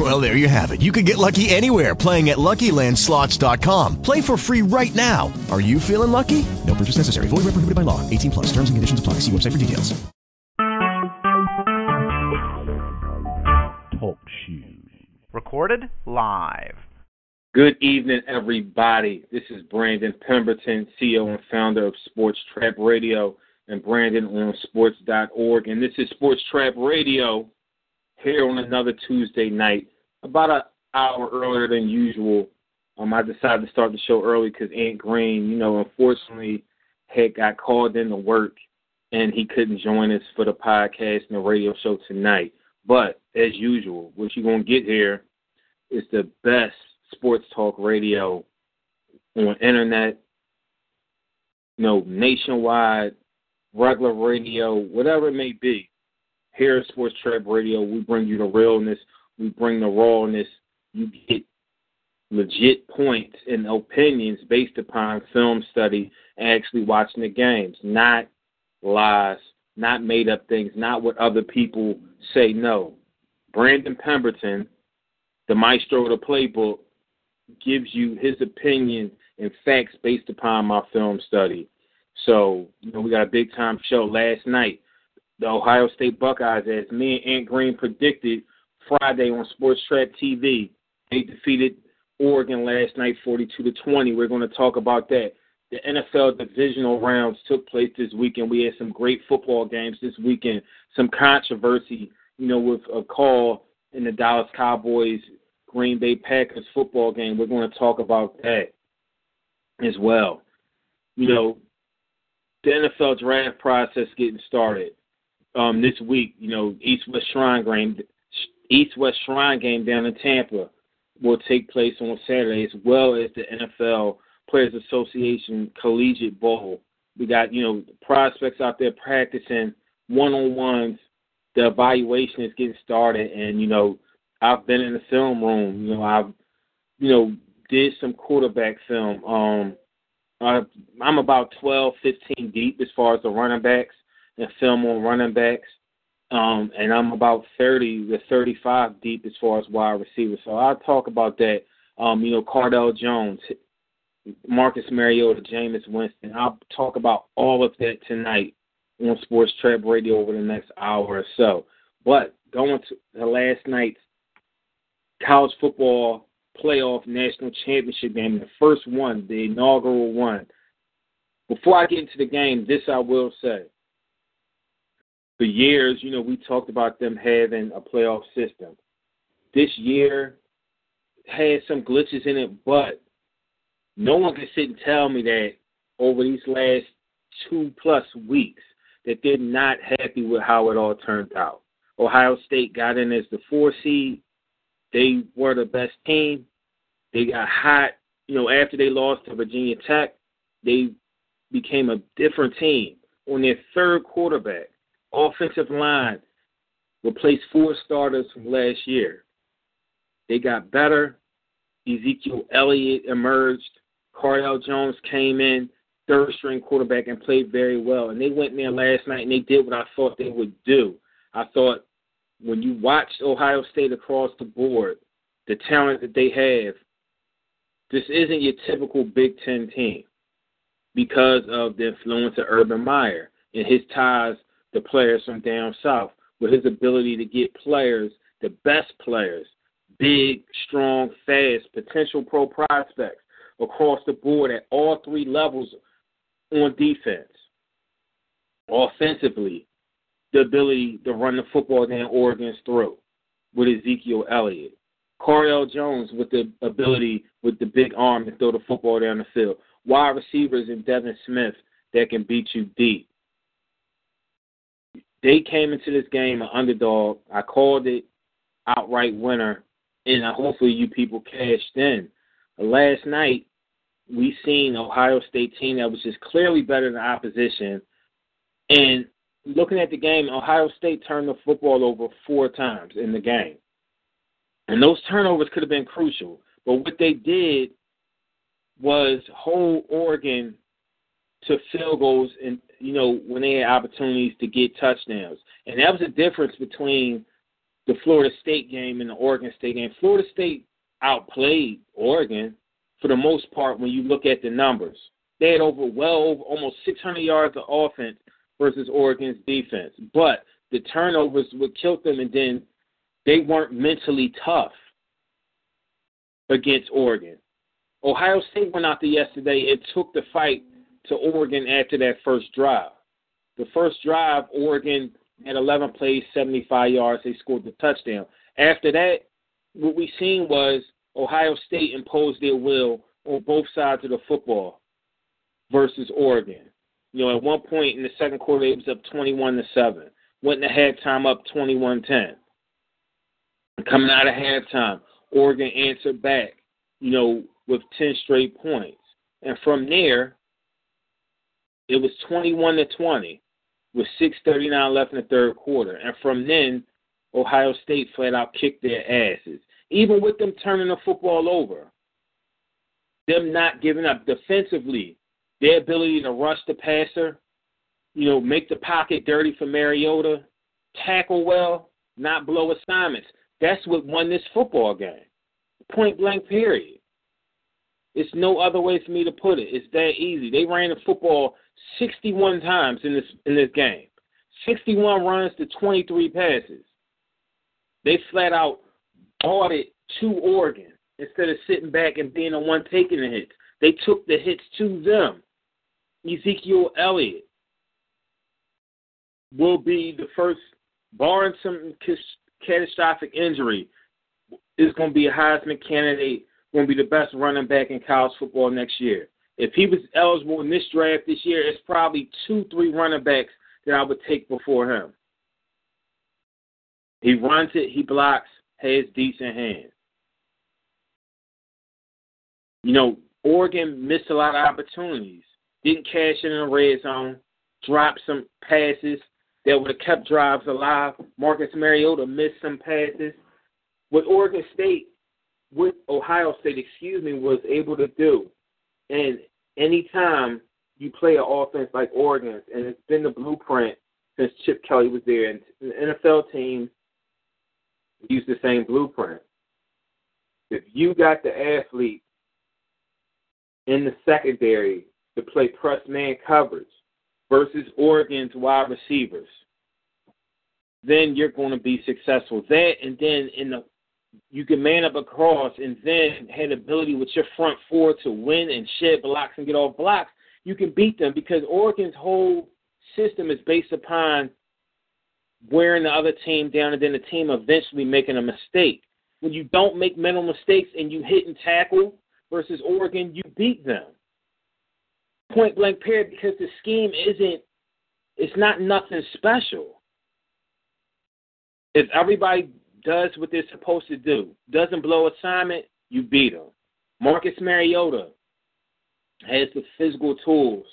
Well, there you have it. You can get lucky anywhere playing at LuckyLandSlots.com. Play for free right now. Are you feeling lucky? No purchase necessary. Void where prohibited by law. 18 plus. Terms and conditions apply. See website for details. Talk shoes. Recorded live. Good evening, everybody. This is Brandon Pemberton, CEO and founder of Sports Trap Radio and Brandon on sports.org. And this is Sports Trap Radio here on another Tuesday night, about an hour earlier than usual. Um, I decided to start the show early because Ant Green, you know, unfortunately had got called into work and he couldn't join us for the podcast and the radio show tonight. But as usual, what you're going to get here is the best sports talk radio on internet, you know, nationwide, regular radio, whatever it may be. Here at Sports Trap Radio, we bring you the realness, we bring the rawness. You get legit points and opinions based upon film study and actually watching the games, not lies, not made up things, not what other people say. No. Brandon Pemberton, the maestro of the playbook, gives you his opinion and facts based upon my film study. So, you know, we got a big time show last night. The Ohio State Buckeyes, as me and Ant Green predicted Friday on Sports Trap TV, they defeated Oregon last night 42 to 20. We're going to talk about that. The NFL divisional rounds took place this weekend. We had some great football games this weekend. Some controversy, you know, with a call in the Dallas Cowboys Green Bay Packers football game. We're going to talk about that as well. You know, the NFL draft process getting started um, this week. You know, East West Shrine game, East West Shrine game down in Tampa will take place on Saturday, as well as the NFL Players Association Collegiate Bowl. We got you know prospects out there practicing one on ones. The evaluation is getting started, and you know I've been in the film room. You know, I've you know did some quarterback film. Um, I, I'm about 12, 15 deep as far as the running backs and film on running backs. Um, and I'm about 30 to 35 deep as far as wide receivers. So I'll talk about that. Um, you know, Cardale Jones, Marcus Mariota, Jameis Winston. I'll talk about all of that tonight on Sports Trap Radio over the next hour or so. But going to last night's college football playoff national championship game, the first one, the inaugural one. Before I get into the game, this I will say. For years, you know, we talked about them having a playoff system. This year had some glitches in it, but no one can sit and tell me that over these last two plus weeks that they're not happy with how it all turned out. Ohio State got in as the four seed. They were the best team. They got hot. You know, after they lost to Virginia Tech, they became a different team. On their third quarterback, offensive line replaced four starters from last year. They got better. Ezekiel Elliott emerged. Cardale Jones came in, third string quarterback, and played very well. And they went there last night and they did what I thought they would do. I thought when you watched Ohio State across the board, the talent that they have, this isn't your typical Big Ten team because of the influence of Urban Meyer and his ties to players from down south, with his ability to get players, the best players, big, strong, fast, potential pro prospects across the board at all three levels on defense. Offensively, the ability to run the football down Oregon's throat with Ezekiel Elliott. Cardale Jones with the ability with the big arm to throw the football down the field. Wide receivers and Devin Smith that can beat you deep. They came into this game an underdog. I called it outright winner, and hopefully you people cashed in. Last night, we seen Ohio State team that was just clearly better than opposition, and looking at the game, Ohio State turned the football over four times in the game. And those turnovers could have been crucial. But what they did was hold Oregon to field goals and you know when they had opportunities to get touchdowns. And that was the difference between the Florida State game and the Oregon State game. Florida State outplayed Oregon for the most part when you look at the numbers. They had over well over almost 600 yards of offense versus Oregon's defense. But the turnovers would kill them, and then they weren't mentally tough against Oregon. Ohio State went out there yesterday and took the fight to Oregon after that first drive. The first drive, Oregon had 11 plays, 75 yards. They scored the touchdown. After that, what we seen was Ohio State imposed their will on both sides of the football versus Oregon. You know, at one point in the second quarter, it was up 21 to seven. Went into halftime up 21-10. Coming out of halftime, Oregon answered back. You know, with 10 straight points. And from there, it was 21 to 20 with 6:39 left in the third quarter. And from then, Ohio State flat out kicked their asses. Even with them turning the football over, them not giving up defensively, their ability to rush the passer, you know, make the pocket dirty for Mariota, tackle well, not blow assignments. That's what won this football game. Point blank period. It's no other way for me to put it. It's that easy. They ran the football 61 times in this in this game. 61 runs to 23 passes. They flat out bought it to Oregon instead of sitting back and being the one taking the hits. They took the hits to them. Ezekiel Elliott will be the first, barring some catastrophic injury, is going to be a Heisman candidate going to be the best running back in college football next year. If he was eligible in this draft this year, it's probably two, three running backs that I would take before him. He runs it, he blocks, has decent hands. You know, Oregon missed a lot of opportunities. Didn't cash in the red zone, dropped some passes that would have kept drives alive. Marcus Mariota missed some passes. What Oregon State, what Ohio State, excuse me, was able to do. And anytime you play an offense like Oregon, and it's been the blueprint since Chip Kelly was there, and the NFL team use the same blueprint. If you got the athlete in the secondary to play press man coverage versus Oregon's wide receivers, then you're going to be successful. That and then in the you can man up across and then had ability with your front four to win and shed blocks and get off blocks, you can beat them because Oregon's whole system is based upon wearing the other team down and then the team eventually making a mistake. When you don't make mental mistakes and you hit and tackle versus Oregon, you beat them. Point blank period because the scheme isn't it's not nothing special. If everybody does what they're supposed to do, doesn't blow assignment, you beat them. Marcus Mariota has the physical tools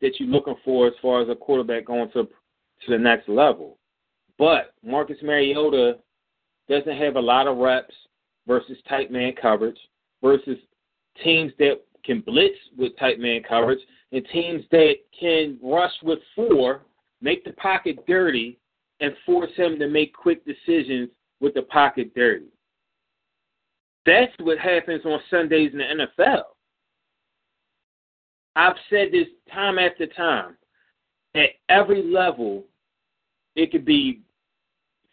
that you're looking for as far as a quarterback going to to the next level. But Marcus Mariota doesn't have a lot of reps versus tight man coverage versus teams that can blitz with tight man coverage and teams that can rush with four, make the pocket dirty, and force him to make quick decisions with the pocket dirty. That's what happens on Sundays in the NFL. I've said this time after time. At every level, it could be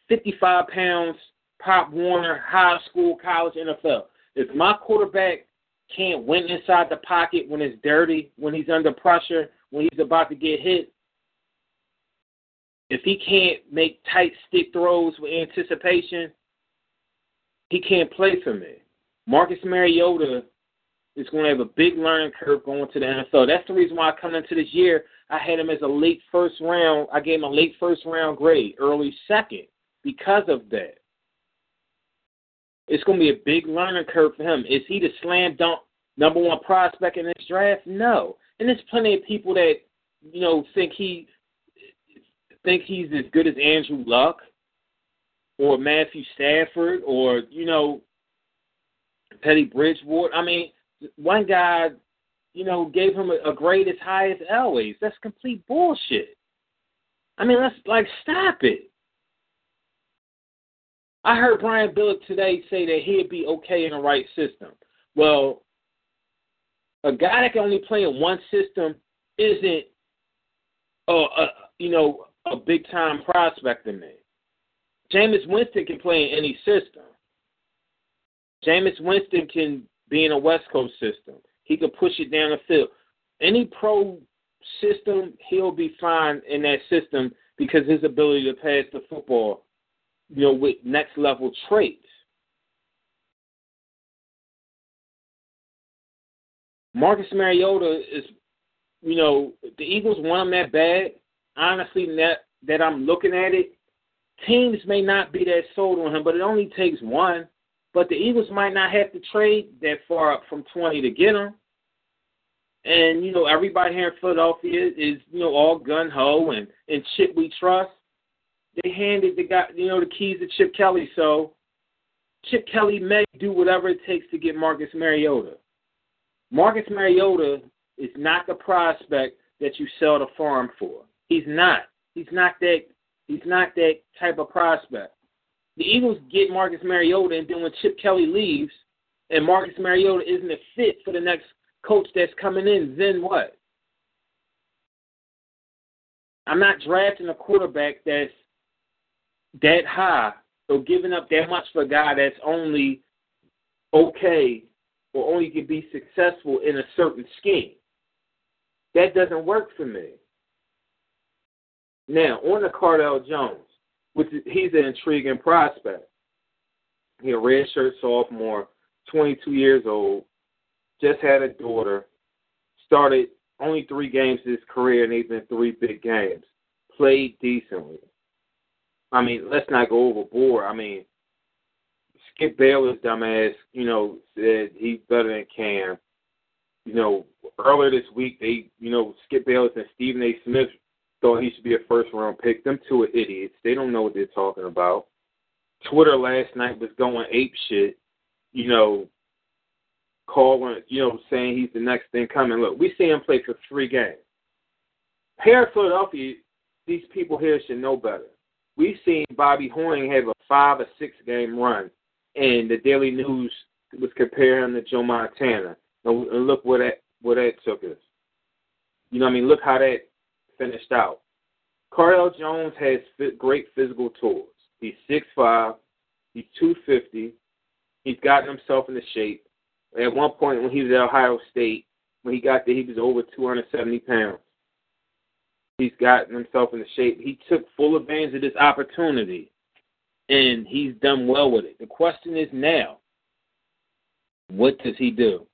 55 pounds, Pop Warner, high school, college, NFL. If my quarterback can't win inside the pocket when it's dirty, when he's under pressure, when he's about to get hit, if he can't make tight stick throws with anticipation, he can't play for me. Marcus Mariota is going to have a big learning curve going to the NFL. That's the reason why I come into this year. I had him as a late first round. I gave him a late first round grade, early second, because of that. It's going to be a big learning curve for him. Is he the slam dunk number one prospect in this draft? No. And there's plenty of people that you know think he think he's as good as Andrew Luck or Matthew Stafford or, you know, Teddy Bridgewater. I mean, one guy, you know, gave him a, a grade as high as Elway's. That's complete bullshit. I mean, let's like stop it. I heard Brian Billick today say that he'd be okay in the right system. Well, a guy that can only play in one system isn't, a, a you know, a big time prospect to me. Jameis Winston can play in any system. Jameis Winston can be in a West Coast system. He can push it down the field. Any pro system, he'll be fine in that system because his ability to pass the football, you know, with next level traits. Marcus Mariota is, you know, the Eagles want him that bad. Honestly, that that I'm looking at it, teams may not be that sold on him, but it only takes one. But the Eagles might not have to trade that far up from 20 to get him. And, you know, everybody here in Philadelphia is, you know, all gun ho and, and Chip we trust. They handed the guy, you know, the keys to Chip Kelly. So Chip Kelly may do whatever it takes to get Marcus Mariota. Marcus Mariota is not the prospect that you sell the farm for. He's not. He's not that. He's not that type of prospect. The Eagles get Marcus Mariota, and then when Chip Kelly leaves, and Marcus Mariota isn't a fit for the next coach that's coming in, then what? I'm not drafting a quarterback that's that high or giving up that much for a guy that's only okay or only can be successful in a certain scheme. That doesn't work for me. Now, on to Cardale Jones, which is, he's an intriguing prospect. He's a redshirt sophomore, 22 years old, just had a daughter, started only three games in his career, and they've been three big games. Played decently. I mean, let's not go overboard. I mean, Skip Bayless, dumbass, you know, said he's better than Cam. You know, earlier this week, they, you know, Skip Bayless and Stephen A. Smith thought he should be a first round pick. Them two are idiots. They don't know what they're talking about. Twitter last night was going ape shit, you know, calling, you know, saying he's the next thing coming. Look, we see him play for three games. Here in Philadelphia, these people here should know better. We've seen Bobby Hoying have a five or six game run, and the Daily News was comparing him to Joe Montana. And look what that where that took us. You know, what I mean, look how that finished out. Cardale Jones has great physical tools. He's six five. He's two fifty. He's gotten himself into shape. At one point when he was at Ohio State, when he got there, he was over 270 pounds. He's gotten himself into shape. He took full advantage of this opportunity, and he's done well with it. The question is now, what does he do?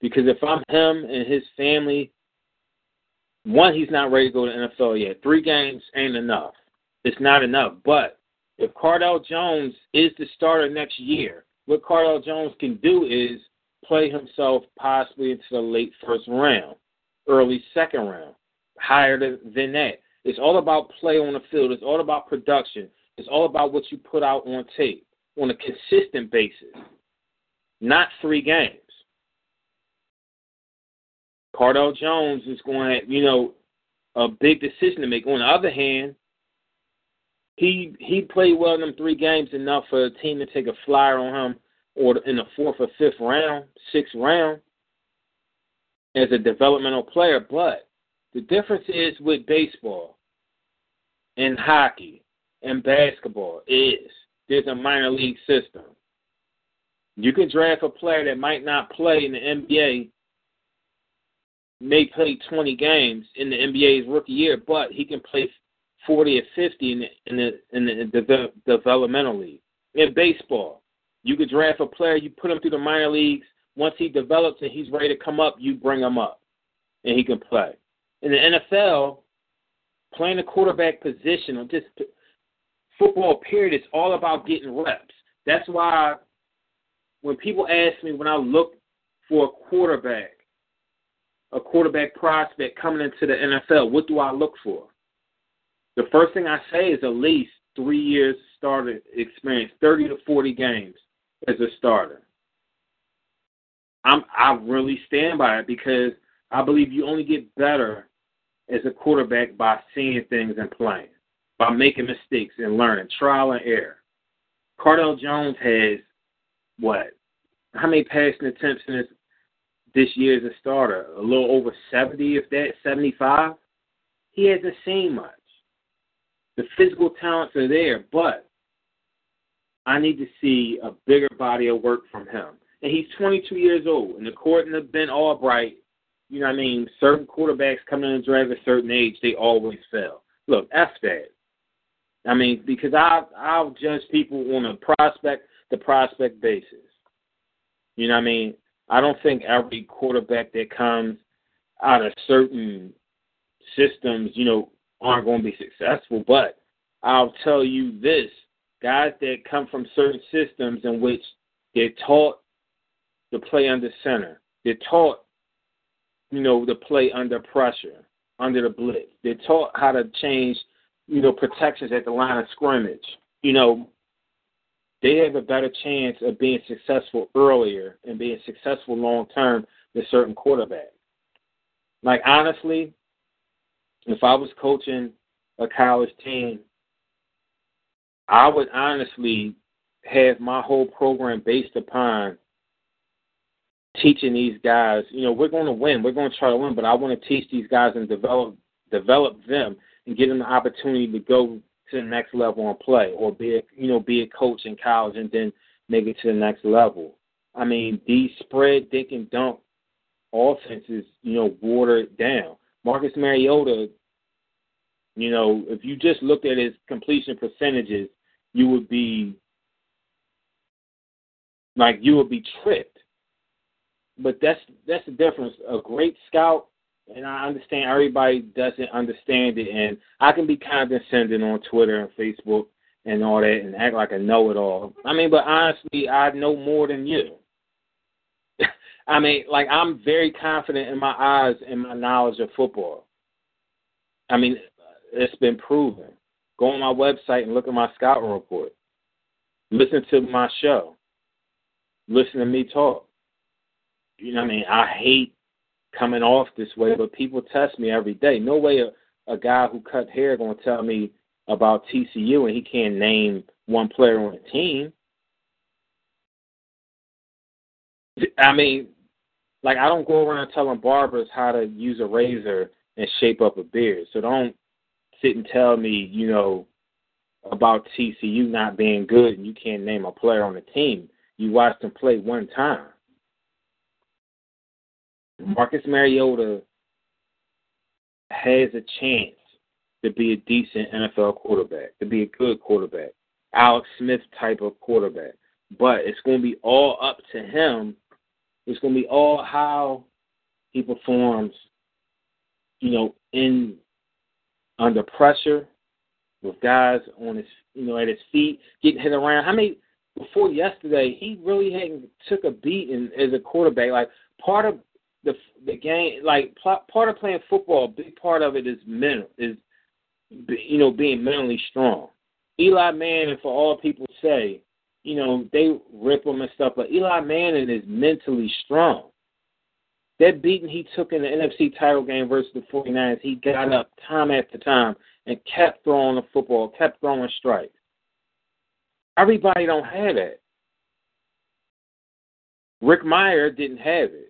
Because if I'm him and his family, one, he's not ready to go to the NFL yet. Three games ain't enough. It's not enough. But if Cardale Jones is the starter next year, what Cardale Jones can do is play himself possibly into the late first round, early second round, higher than that. It's all about play on the field. It's all about production. It's all about what you put out on tape on a consistent basis, not three games. Cardale Jones is going to, you know, a big decision to make. On the other hand, he he played well in them three games enough for a team to take a flyer on him or in the fourth or fifth round, sixth round as a developmental player. But the difference is with baseball and hockey and basketball is there's a minor league system. You can draft a player that might not play in the NBA, may play 20 games in the NBA's rookie year, but he can play 40 or 50 in the in the, in the, the developmental league. In baseball, you could draft a player, you put him through the minor leagues. Once he develops and he's ready to come up, you bring him up, and he can play. In the NFL, playing the quarterback position or just football period is all about getting reps. That's why when people ask me when I look for a quarterback, a quarterback prospect coming into the NFL, what do I look for? the first thing I say is at least three years starter experience, 30 to 40 games as a starter. I'm, I really stand by it because I believe you only get better as a quarterback by seeing things and playing, by making mistakes and learning, trial and error. Cardale Jones has what? How many passing attempts in this this year as a starter? A little over 70, if that, 75? He hasn't seen much. The physical talents are there, but I need to see a bigger body of work from him. And he's 22 years old. And according to Ben Albright, you know what I mean, certain quarterbacks coming in the draft at a certain age, they always fail. Look, F that. I mean, because I I'll judge people on a prospect the prospect basis. You know what I mean? I don't think every quarterback that comes out of certain systems, you know, aren't going to be successful. But I'll tell you this guys that come from certain systems in which they're taught to play under center, they're taught, you know, to play under pressure, under the blitz. They're taught how to change, you know, protections at the line of scrimmage. You know, they have a better chance of being successful earlier and being successful long term than certain quarterbacks. Like honestly, if I was coaching a college team, I would honestly have my whole program based upon teaching these guys. You know, we're going to win. We're going to try to win, but I want to teach these guys and develop develop them and give them the opportunity to go to the next level and play, or be a you know be a coach in college and then make it to the next level. I mean, these spread, dink, and dunk offenses, you know, watered down. Marcus Mariota, you know, if you just looked at his completion percentages, you would be like you would be tricked. But that's that's the difference. A great scout, and I understand everybody doesn't understand it, and I can be condescending on Twitter and Facebook and all that, and act like I know it all. I mean, but honestly, I know more than you. I mean, like I'm very confident in my eyes and my knowledge of football. I mean, it's been proven. Go on my website and look at my scouting report. Listen to my show. Listen to me talk. You know what I mean? I hate coming off this way, but people test me every day. No way a, a guy who cut hair going to tell me about TCU and he can't name one player on the team. I mean, like I don't go around telling barbers how to use a razor and shape up a beard. So don't sit and tell me, you know, about TCU not being good and you can't name a player on the team. You watched them play one time. Marcus Mariota has a chance to be a decent NFL quarterback, to be a good quarterback, Alex Smith type of quarterback. But it's going to be all up to him. It's going to be all how he performs, you know, in under pressure with guys on his you know at his feet getting hit around. How many before yesterday he really hadn't took a beating as a quarterback. Like part of the the game, like part of playing football, a big part of it is mental is you know being mentally strong. Eli Manning, for all people say, you know they rip him and stuff, but Eli Manning is mentally strong. That beating he took in the NFC title game versus the 49ers, he got up time after time and kept throwing the football, kept throwing strikes. Everybody don't have that. Rick Mirer didn't have it.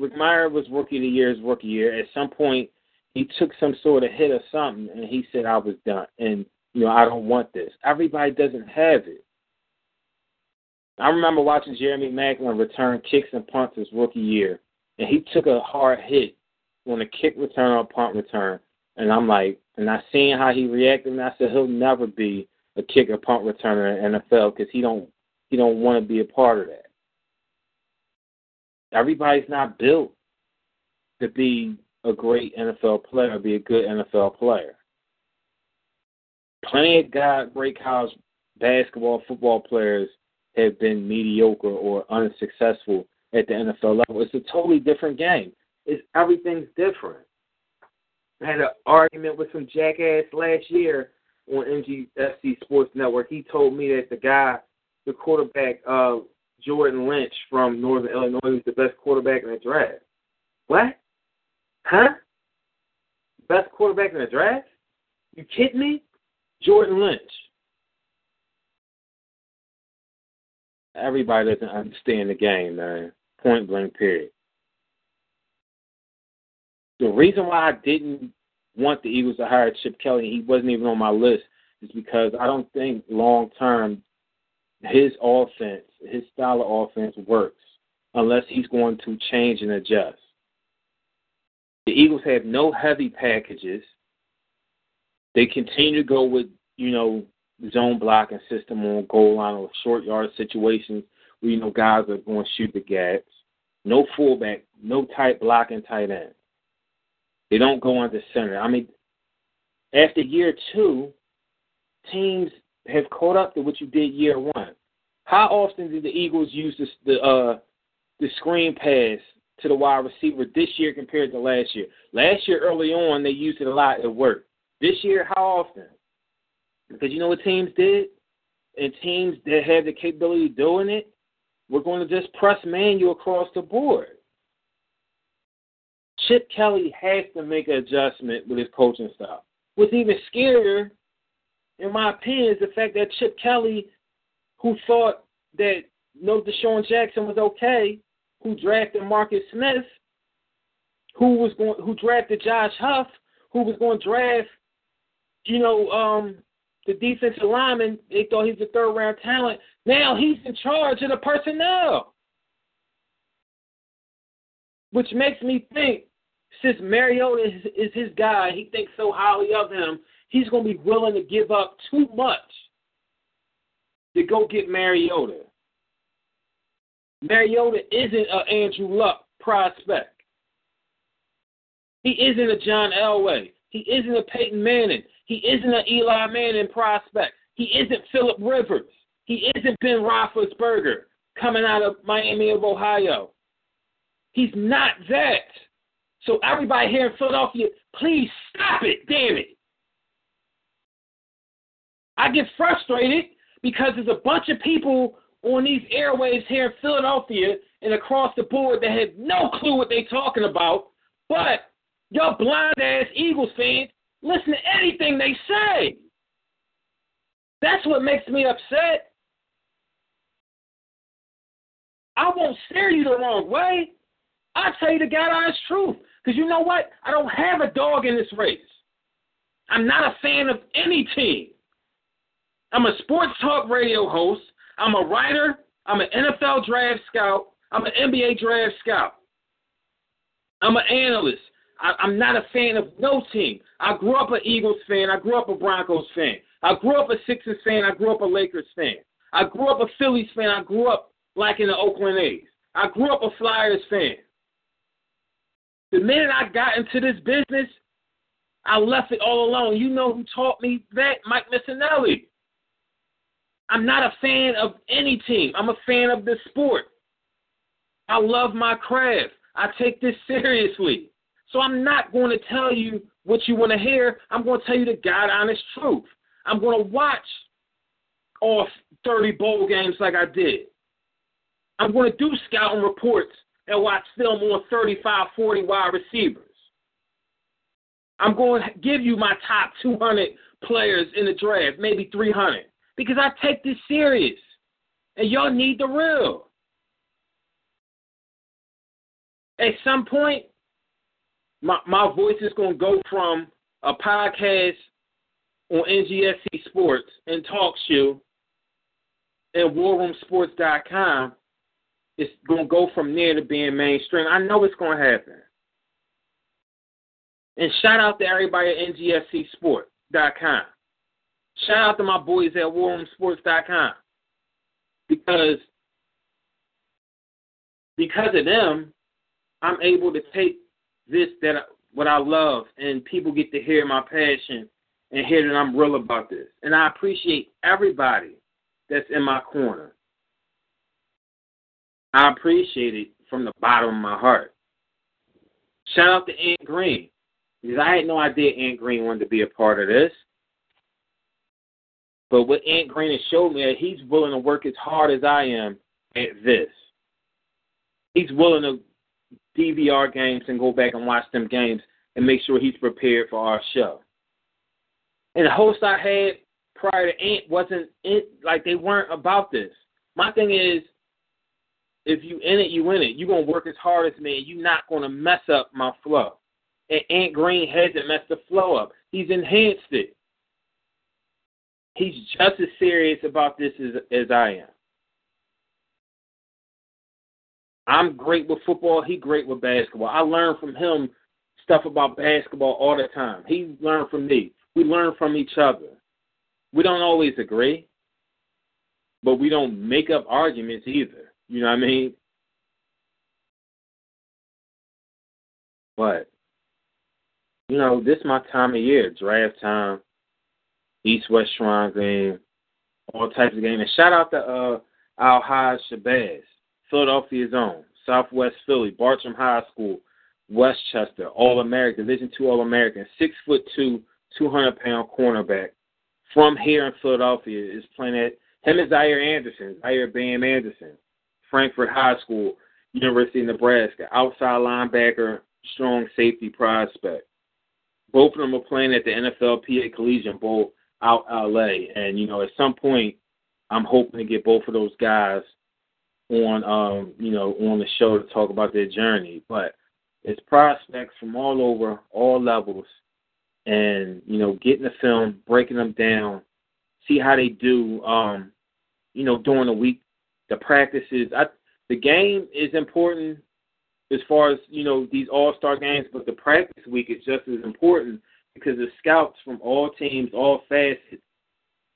Rick Mirer was rookie of the year's rookie year. At some point, he took some sort of hit or something, and he said, "I was done," and you know, I don't want this. Everybody doesn't have it. I remember watching Jeremy Maclin return kicks and punts his rookie year, and he took a hard hit on a kick return or punt return. And I'm like, and I seen how he reacted, and I said he'll never be a kick or punt returner in NFL because he don't he don't want to be a part of that. Everybody's not built to be a great NFL player, be a good NFL player. Plenty of God, great college basketball, football players have been mediocre or unsuccessful at the NFL level. It's a totally different game. It's everything's different. I had an argument with some jackass last year on NGSC Sports Network. He told me that the guy, the quarterback, uh, Jordan Lynch from Northern Illinois, was the best quarterback in the draft. What? Huh? Best quarterback in the draft? You kidding me? Jordan Lynch. Everybody doesn't understand the game, man. Point blank, period. The reason why I didn't want the Eagles to hire Chip Kelly, he wasn't even on my list, is because I don't think long term his offense, his style of offense works unless he's going to change and adjust. The Eagles have no heavy packages. They continue to go with, you know, zone blocking system on goal line or short yard situations where, you know, guys are going to shoot the gaps. No fullback, no tight blocking tight end. They don't go under center. I mean, after year two, teams have caught up to what you did year one. How often did the Eagles use this, the uh, the screen pass to the wide receiver this year compared to last year? Last year, early on, they used it a lot. It worked. This year, how often? Because you know what teams did, and teams that have the capability of doing it, we're going to just press manual across the board. Chip Kelly has to make an adjustment with his coaching style. What's even scarier, in my opinion, is the fact that Chip Kelly, who thought that no DeSean Jackson was okay, who drafted Marcus Smith, who was going, who drafted Josh Huff, who was going to draft, you know, um, the defensive lineman. They thought he's a third round talent. Now he's in charge of the personnel, which makes me think since Mariota is, is his guy, he thinks so highly of him, he's going to be willing to give up too much to go get Mariota. Mariota isn't an Andrew Luck prospect. He isn't a John Elway. He isn't a Peyton Manning. He isn't an Eli Manning prospect. He isn't Philip Rivers. He isn't Ben Roethlisberger coming out of Miami of Ohio. He's not that. So everybody here in Philadelphia, please stop it, damn it. I get frustrated because there's a bunch of people on these airwaves here in Philadelphia and across the board that have no clue what they're talking about, but y'all blind ass Eagles fans listen to anything they say. That's what makes me upset. I won't steer you the wrong way. I tell you the God honest truth. Because you know what? I don't have a dog in this race. I'm not a fan of any team. I'm a sports talk radio host. I'm a writer. I'm an NFL draft scout. I'm an NBA draft scout. I'm an analyst. I, I'm not a fan of no team. I grew up an Eagles fan. I grew up a Broncos fan. I grew up a Sixers fan. I grew up a Lakers fan. I grew up a Phillies fan. I grew up liking the Oakland A's. I grew up a Flyers fan. The minute I got into this business, I left it all alone. You know who taught me that? Mike Missanelli. I'm not a fan of any team. I'm a fan of the sport. I love my craft. I take this seriously. So I'm not going to tell you what you want to hear. I'm going to tell you the God honest truth. I'm going to watch all 30 bowl games like I did. I'm going to do scouting reports and watch film on 35, 40 wide receivers. I'm going to give you my top 200 players in the draft, maybe 300, because I take this serious. And y'all need the real. At some point, my, my voice is going to go from a podcast on NGSC Sports and Talk Show and WarRoomSports.com it's going to go from there to being mainstream. I know it's going to happen. And shout out to everybody at NGSCSport.com. Shout out to my boys at WarRoomSports.com. Because because of them, I'm able to take this that what I love and people get to hear my passion and hear that I'm real about this. And I appreciate everybody that's in my corner. I appreciate it from the bottom of my heart. Shout out to Ant Green. because I had no idea Ant Green wanted to be a part of this. But what Ant Green has showed me that he's willing to work as hard as I am at this. He's willing to DVR games and go back and watch them games and make sure he's prepared for our show. And the host I had prior to Ant wasn't it like they weren't about this. My thing is if you in it, you in it. You're gonna work as hard as me. And you're not gonna mess up my flow. And Ant Green hasn't messed the flow up. He's enhanced it. He's just as serious about this as as I am. I'm great with football. He great with basketball. I learn from him stuff about basketball all the time. He learned from me. We learn from each other. We don't always agree, but we don't make up arguments either. You know what I mean? But you know, this is my time of year, draft time, East West Shrine game, all types of games. And shout out to uh Al Haj Shabazz, Philadelphia's own, Southwest Philly, Bartram High School, West Chester, All American, Division two All American, six foot two, two hundred pound cornerback from here in Philadelphia is playing at him and Zaire Anderson, Zaire Bam Anderson, Frankford High School, University of Nebraska, outside linebacker, strong safety prospect. Both of them are playing at the NFLPA Collegiate Bowl out LA. And, you know, at some point I'm hoping to get both of those guys on um, you know, on the show to talk about their journey. But it's prospects from all over, all levels, and, you know, getting the film, breaking them down, see how they do um, you know, during the week the practices. I, the game is important as far as you know these All Star games, but the practice week is just as important because the scouts from all teams, all facets,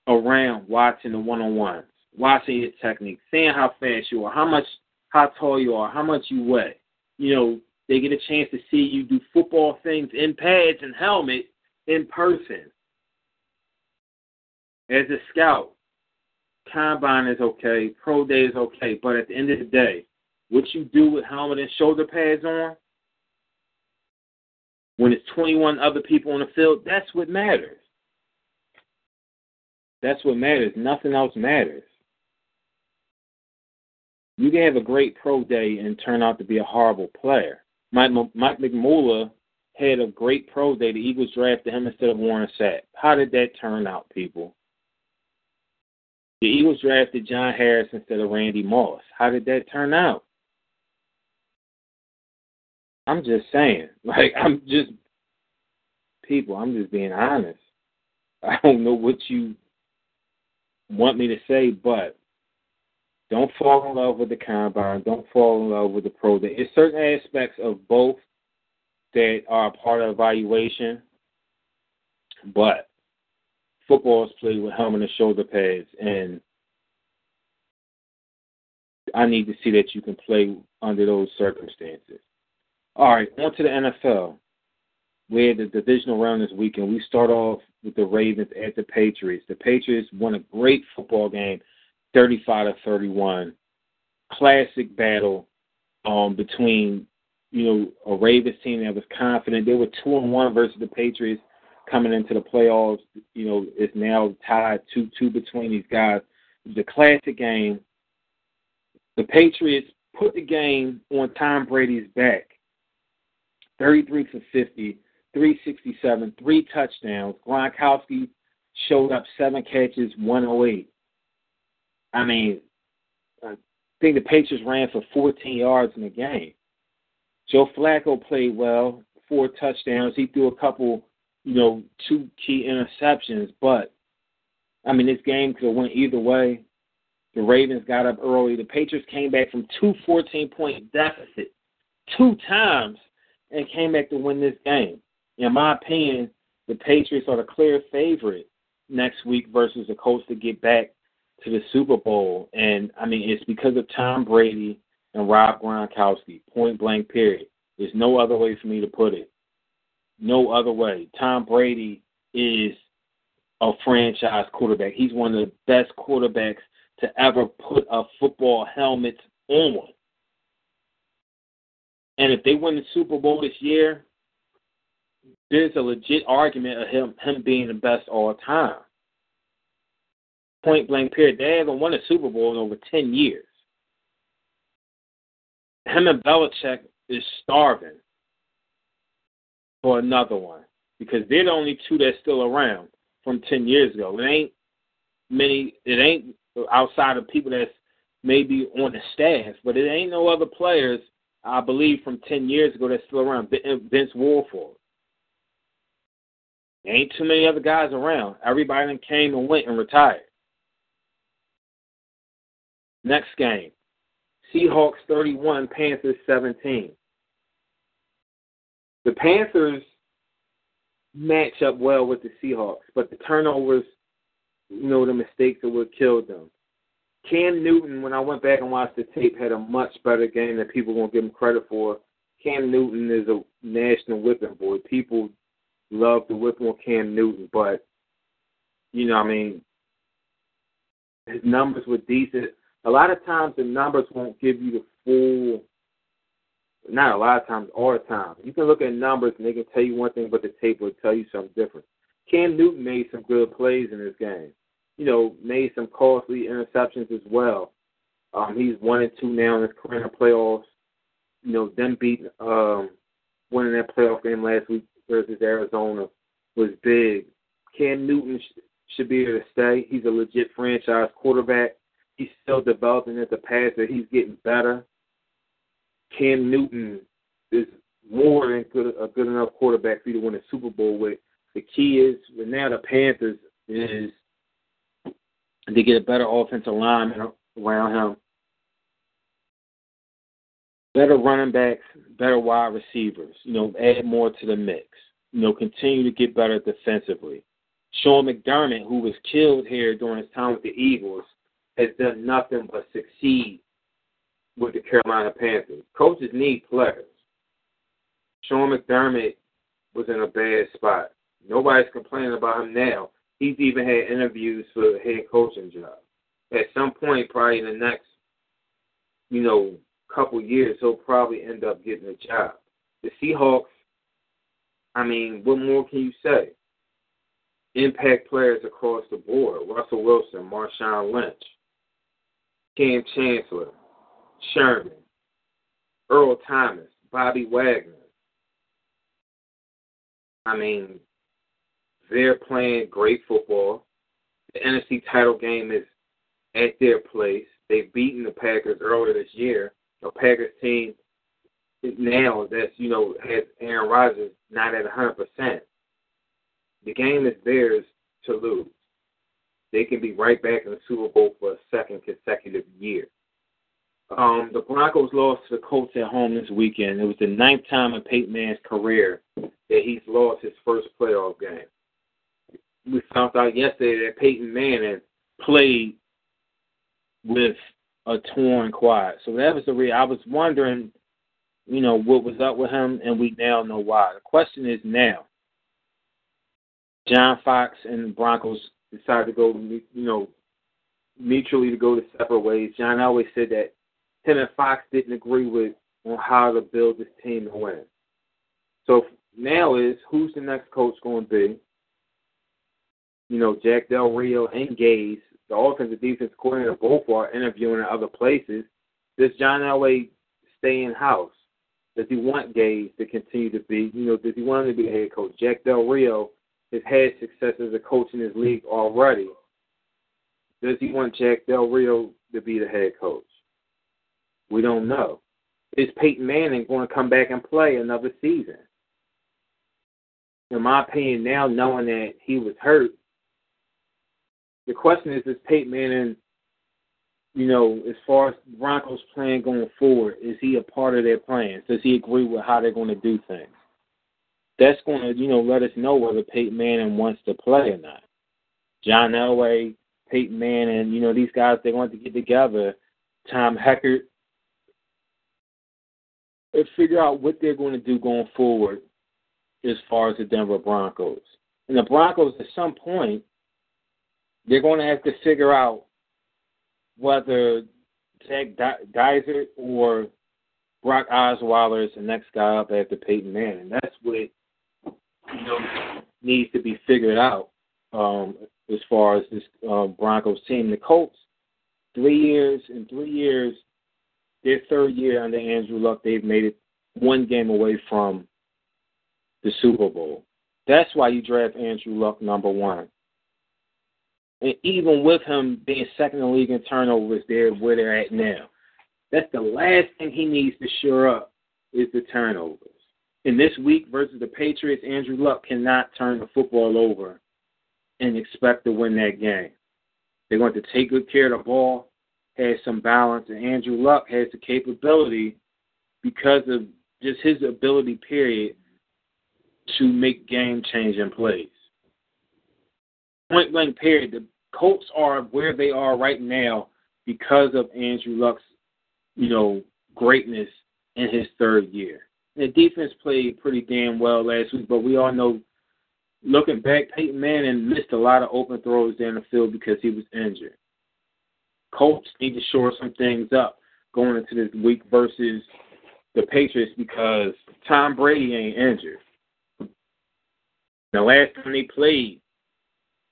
around watching the one on ones, watching your technique, seeing how fast you are, how much, how tall you are, how much you weigh. You know, they get a chance to see you do football things in pads and helmet in person as a scout combine is okay, pro day is okay, but at the end of the day, what you do with helmet and shoulder pads on, when it's 21 other people on the field, that's what matters. That's what matters. Nothing else matters. You can have a great pro day and turn out to be a horrible player. Mike, Mike had a great pro day. The Eagles drafted him instead of Warren Sapp. How did that turn out, people? The Eagles drafted Jon Harris instead of Randy Moss. How did that turn out? I'm just saying. Like, I'm just, people, I'm just being honest. I don't know what you want me to say, but don't fall in love with the combine. Don't fall in love with the pro. There's certain aspects of both that are part of evaluation, but football is played with helmet and shoulder pads, and I need to see that you can play under those circumstances. All right, on to the NFL. We had the divisional round this weekend. We start off with the Ravens at the Patriots. The Patriots won a great football game, 35 to 31. Classic battle um, between you know a Ravens team that was confident. They were two and one versus the Patriots coming into the playoffs. You know, it's now tied two two between these guys. It was a classic game. The Patriots put the game on Tom Brady's back. 33 for 50, 367, three touchdowns. Gronkowski showed up seven catches, 108. I mean, I think the Patriots ran for 14 yards in the game. Joe Flacco played well, four touchdowns. He threw a couple you know, two key interceptions. But I mean, this game could have went either way. The Ravens got up early. The Patriots came back from two 14 point deficit two times and came back to win this game. In my opinion, the Patriots are the clear favorite next week versus the Colts to get back to the Super Bowl. And I mean, it's because of Tom Brady and Rob Gronkowski. Point blank. Period. There's no other way for me to put it no other way. Tom Brady is a franchise quarterback. He's one of the best quarterbacks to ever put a football helmet on. And if they win the Super Bowl this year, there's a legit argument of him him being the best all time. Point blank period. They haven't won a Super Bowl in over ten years. Him and Belichick is starving for another one because they're the only two that's still around from ten years ago. It ain't many. It ain't outside of people that's maybe on the staff, but it ain't no other players. I believe from ten years ago that's still around. Vince Wilfork. ain't too many other guys around. Everybody came and went and retired. Next game. Seahawks 31, Panthers 17. The Panthers match up well with the Seahawks, but the turnovers, you know, the mistakes that would killed them. Cam Newton, when I went back and watched the tape, had a much better game than people won't give him credit for. Cam Newton is a national whipping boy. People love to whip on Cam Newton, but you know, I mean, his numbers were decent. A lot of times the numbers won't give you the full not a lot of times, all the time. You can look at numbers and they can tell you one thing, but the tape will tell you something different. Cam Newton made some good plays in this game. You know, made some costly interceptions as well. Um, he's one and two now in his career in the playoffs. You know, them beating, um, winning that playoff game last week versus Arizona was big. Cam Newton sh- should be here to stay. He's a legit franchise quarterback. He's still developing as a passer. He's getting better. Cam Newton is more than good, a good enough quarterback for you to win a Super Bowl with. The key is now the Panthers is to get a better offensive line around him, better running backs, better wide receivers. You know, add more to the mix. You know, continue to get better defensively. Sean McDermott, who was killed here during his time with the Eagles, has done nothing but succeed with the Carolina Panthers. Coaches need players. Sean McDermott was in a bad spot. Nobody's complaining about him now. He's even had interviews for head coaching job. At some point, probably in the next, you know, couple years, he'll probably end up getting a job. The Seahawks, I mean, what more can you say? Impact players across the board. Russell Wilson, Marshawn Lynch, Kam Chancellor, Sherman, Earl Thomas, Bobby Wagner. I mean, they're playing great football. The NFC title game is at their place. They've beaten the Packers earlier this year. The Packers team now that's you know has Aaron Rodgers not at 100 percent. The game is theirs to lose. They can be right back in the Super Bowl for a second consecutive year. Um, the Broncos lost to the Colts at home this weekend. It was the ninth time in Peyton Manning's career that he's lost his first playoff game. We found out yesterday that Peyton Manning played with a torn quad. So that was the real. I was wondering, you know, what was up with him, and we now know why. The question is now. John Fox and the Broncos decided to go, you know, mutually to go to separate ways. John always said that him and Fox didn't agree with on how to build this team to win. So now is who's the next coach going to be? You know, Jack Del Rio and Gase, the offensive defense coordinator, both are interviewing in other places. Does John Elway stay in house? Does he want Gase to continue to be? You know, does he want him to be a head coach? Jack Del Rio has had success as a coach in his league already. Does he want Jack Del Rio to be the head coach? We don't know. Is Peyton Manning going to come back and play another season? In my opinion, now knowing that he was hurt, the question is: Is Peyton Manning, you know, as far as Broncos' plan going forward, is he a part of their plans? Does he agree with how they're going to do things? That's going to, you know, let us know whether Peyton Manning wants to play or not. John Elway, Peyton Manning, you know, these guys they want to get together. Tom Heckert, and figure out what they're going to do going forward as far as the Denver Broncos. And the Broncos, at some point, they're going to have to figure out whether Zac Dysert or Brock Osweiler is the next guy up after Peyton Manning. That's what you know needs to be figured out um, as far as this uh, Broncos team. The Colts, three years in three years, their third year under Andrew Luck, they've made it one game away from the Super Bowl. That's why you draft Andrew Luck number one. And even with him being second in the league in turnovers, they're where they're at now. That's the last thing he needs to shore up is the turnovers. In this week versus the Patriots, Andrew Luck cannot turn the football over and expect to win that game. They're going to take good care of the ball, has some balance, and Andrew Luck has the capability because of just his ability, period, to make game changing plays. Point blank, period. The Colts are where they are right now because of Andrew Luck's, you know, greatness in his third year. The defense played pretty damn well last week, but we all know, looking back, Peyton Manning missed a lot of open throws down the field because he was injured. Colts need to shore some things up going into this week versus the Patriots because Tom Brady ain't injured. The last time they played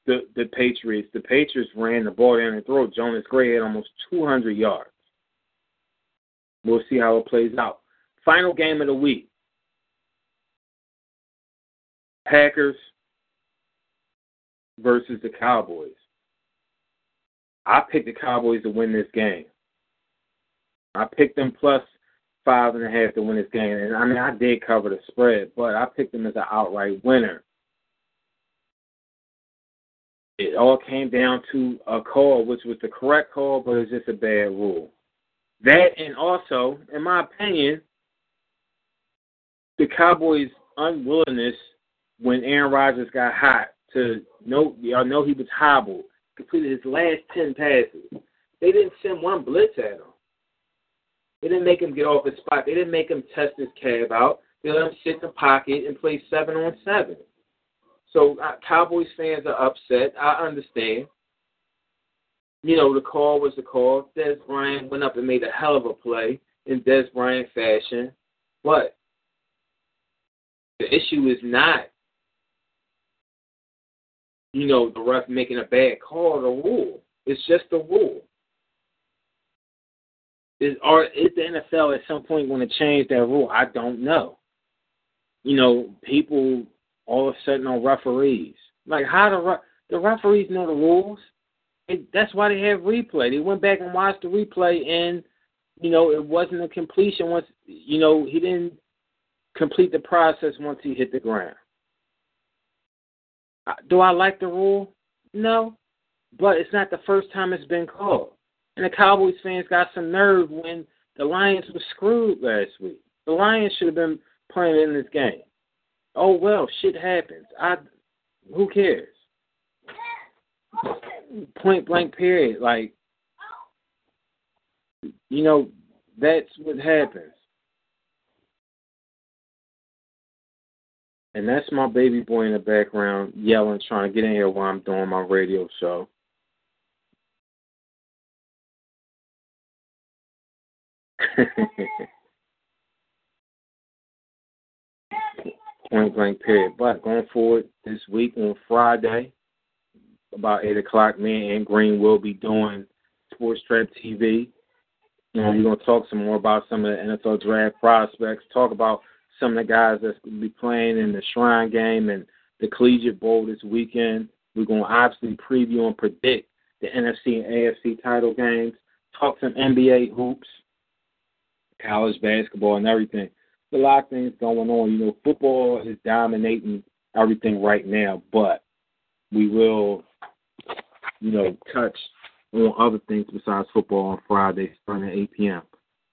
the the Patriots, the Patriots ran the ball down the throat. Jonas Gray had almost 200 yards. We'll see how it plays out. Final game of the week. Packers versus the Cowboys. I picked the Cowboys to win this game. I picked them plus five and a half to win this game. And I mean, I did cover the spread, but I picked them as an outright winner. It all came down to a call, which was the correct call, but it's just a bad rule. That and also, in my opinion, the Cowboys' unwillingness when Aaron Rodgers got hot to know, y'all know he was hobbled, completed his last ten passes. They didn't send one blitz at him. They didn't make him get off his spot. They didn't make him test his cab out. They let him sit in the pocket and play seven on seven. So uh, Cowboys fans are upset. I understand. You know, the call was the call. Dez Bryant went up and made a hell of a play in Dez Bryant fashion. But the issue is not, you know, the ref making a bad call, or the rule. It's just the rule. Is are is the NFL at some point going to change that rule? I don't know. You know, people all of a sudden on referees. Like how the the referees know the rules. It, that's why they have replay. They went back and watched the replay, and you know it wasn't a completion. Once you know he didn't complete the process once he hit the ground. Do I like the rule? No, but it's not the first time it's been called. And the Cowboys fans got some nerve when the Lions were screwed last week. The Lions should have been playing in this game. Oh well, shit happens. I who cares? Point blank period. Like you know, that's what happens. And that's my baby boy in the background yelling, trying to get in here while I'm doing my radio show. Point blank period. But going forward this week on Friday, about eight o'clock, me and Green will be doing Sports Trap TV. Know, we're gonna talk some more about some of the NFL draft prospects, talk about some of the guys that's gonna be playing in the Shrine game and the Collegiate Bowl this weekend. We're gonna obviously preview and predict the NFC and AFC title games, talk some NBA hoops, college basketball and everything. A lot of things going on. You know, football is dominating everything right now, but we will, you know, touch on other things besides football on Friday starting at 8 p.m.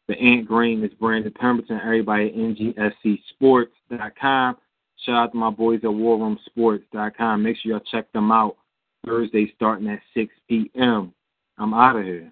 The Ant Green is Brandon Pemberton. Everybody at NGSCSports.com. Shout out to my boys at WarRoomSports.com. Make sure y'all check them out Thursday starting at 6 p.m. I'm out of here.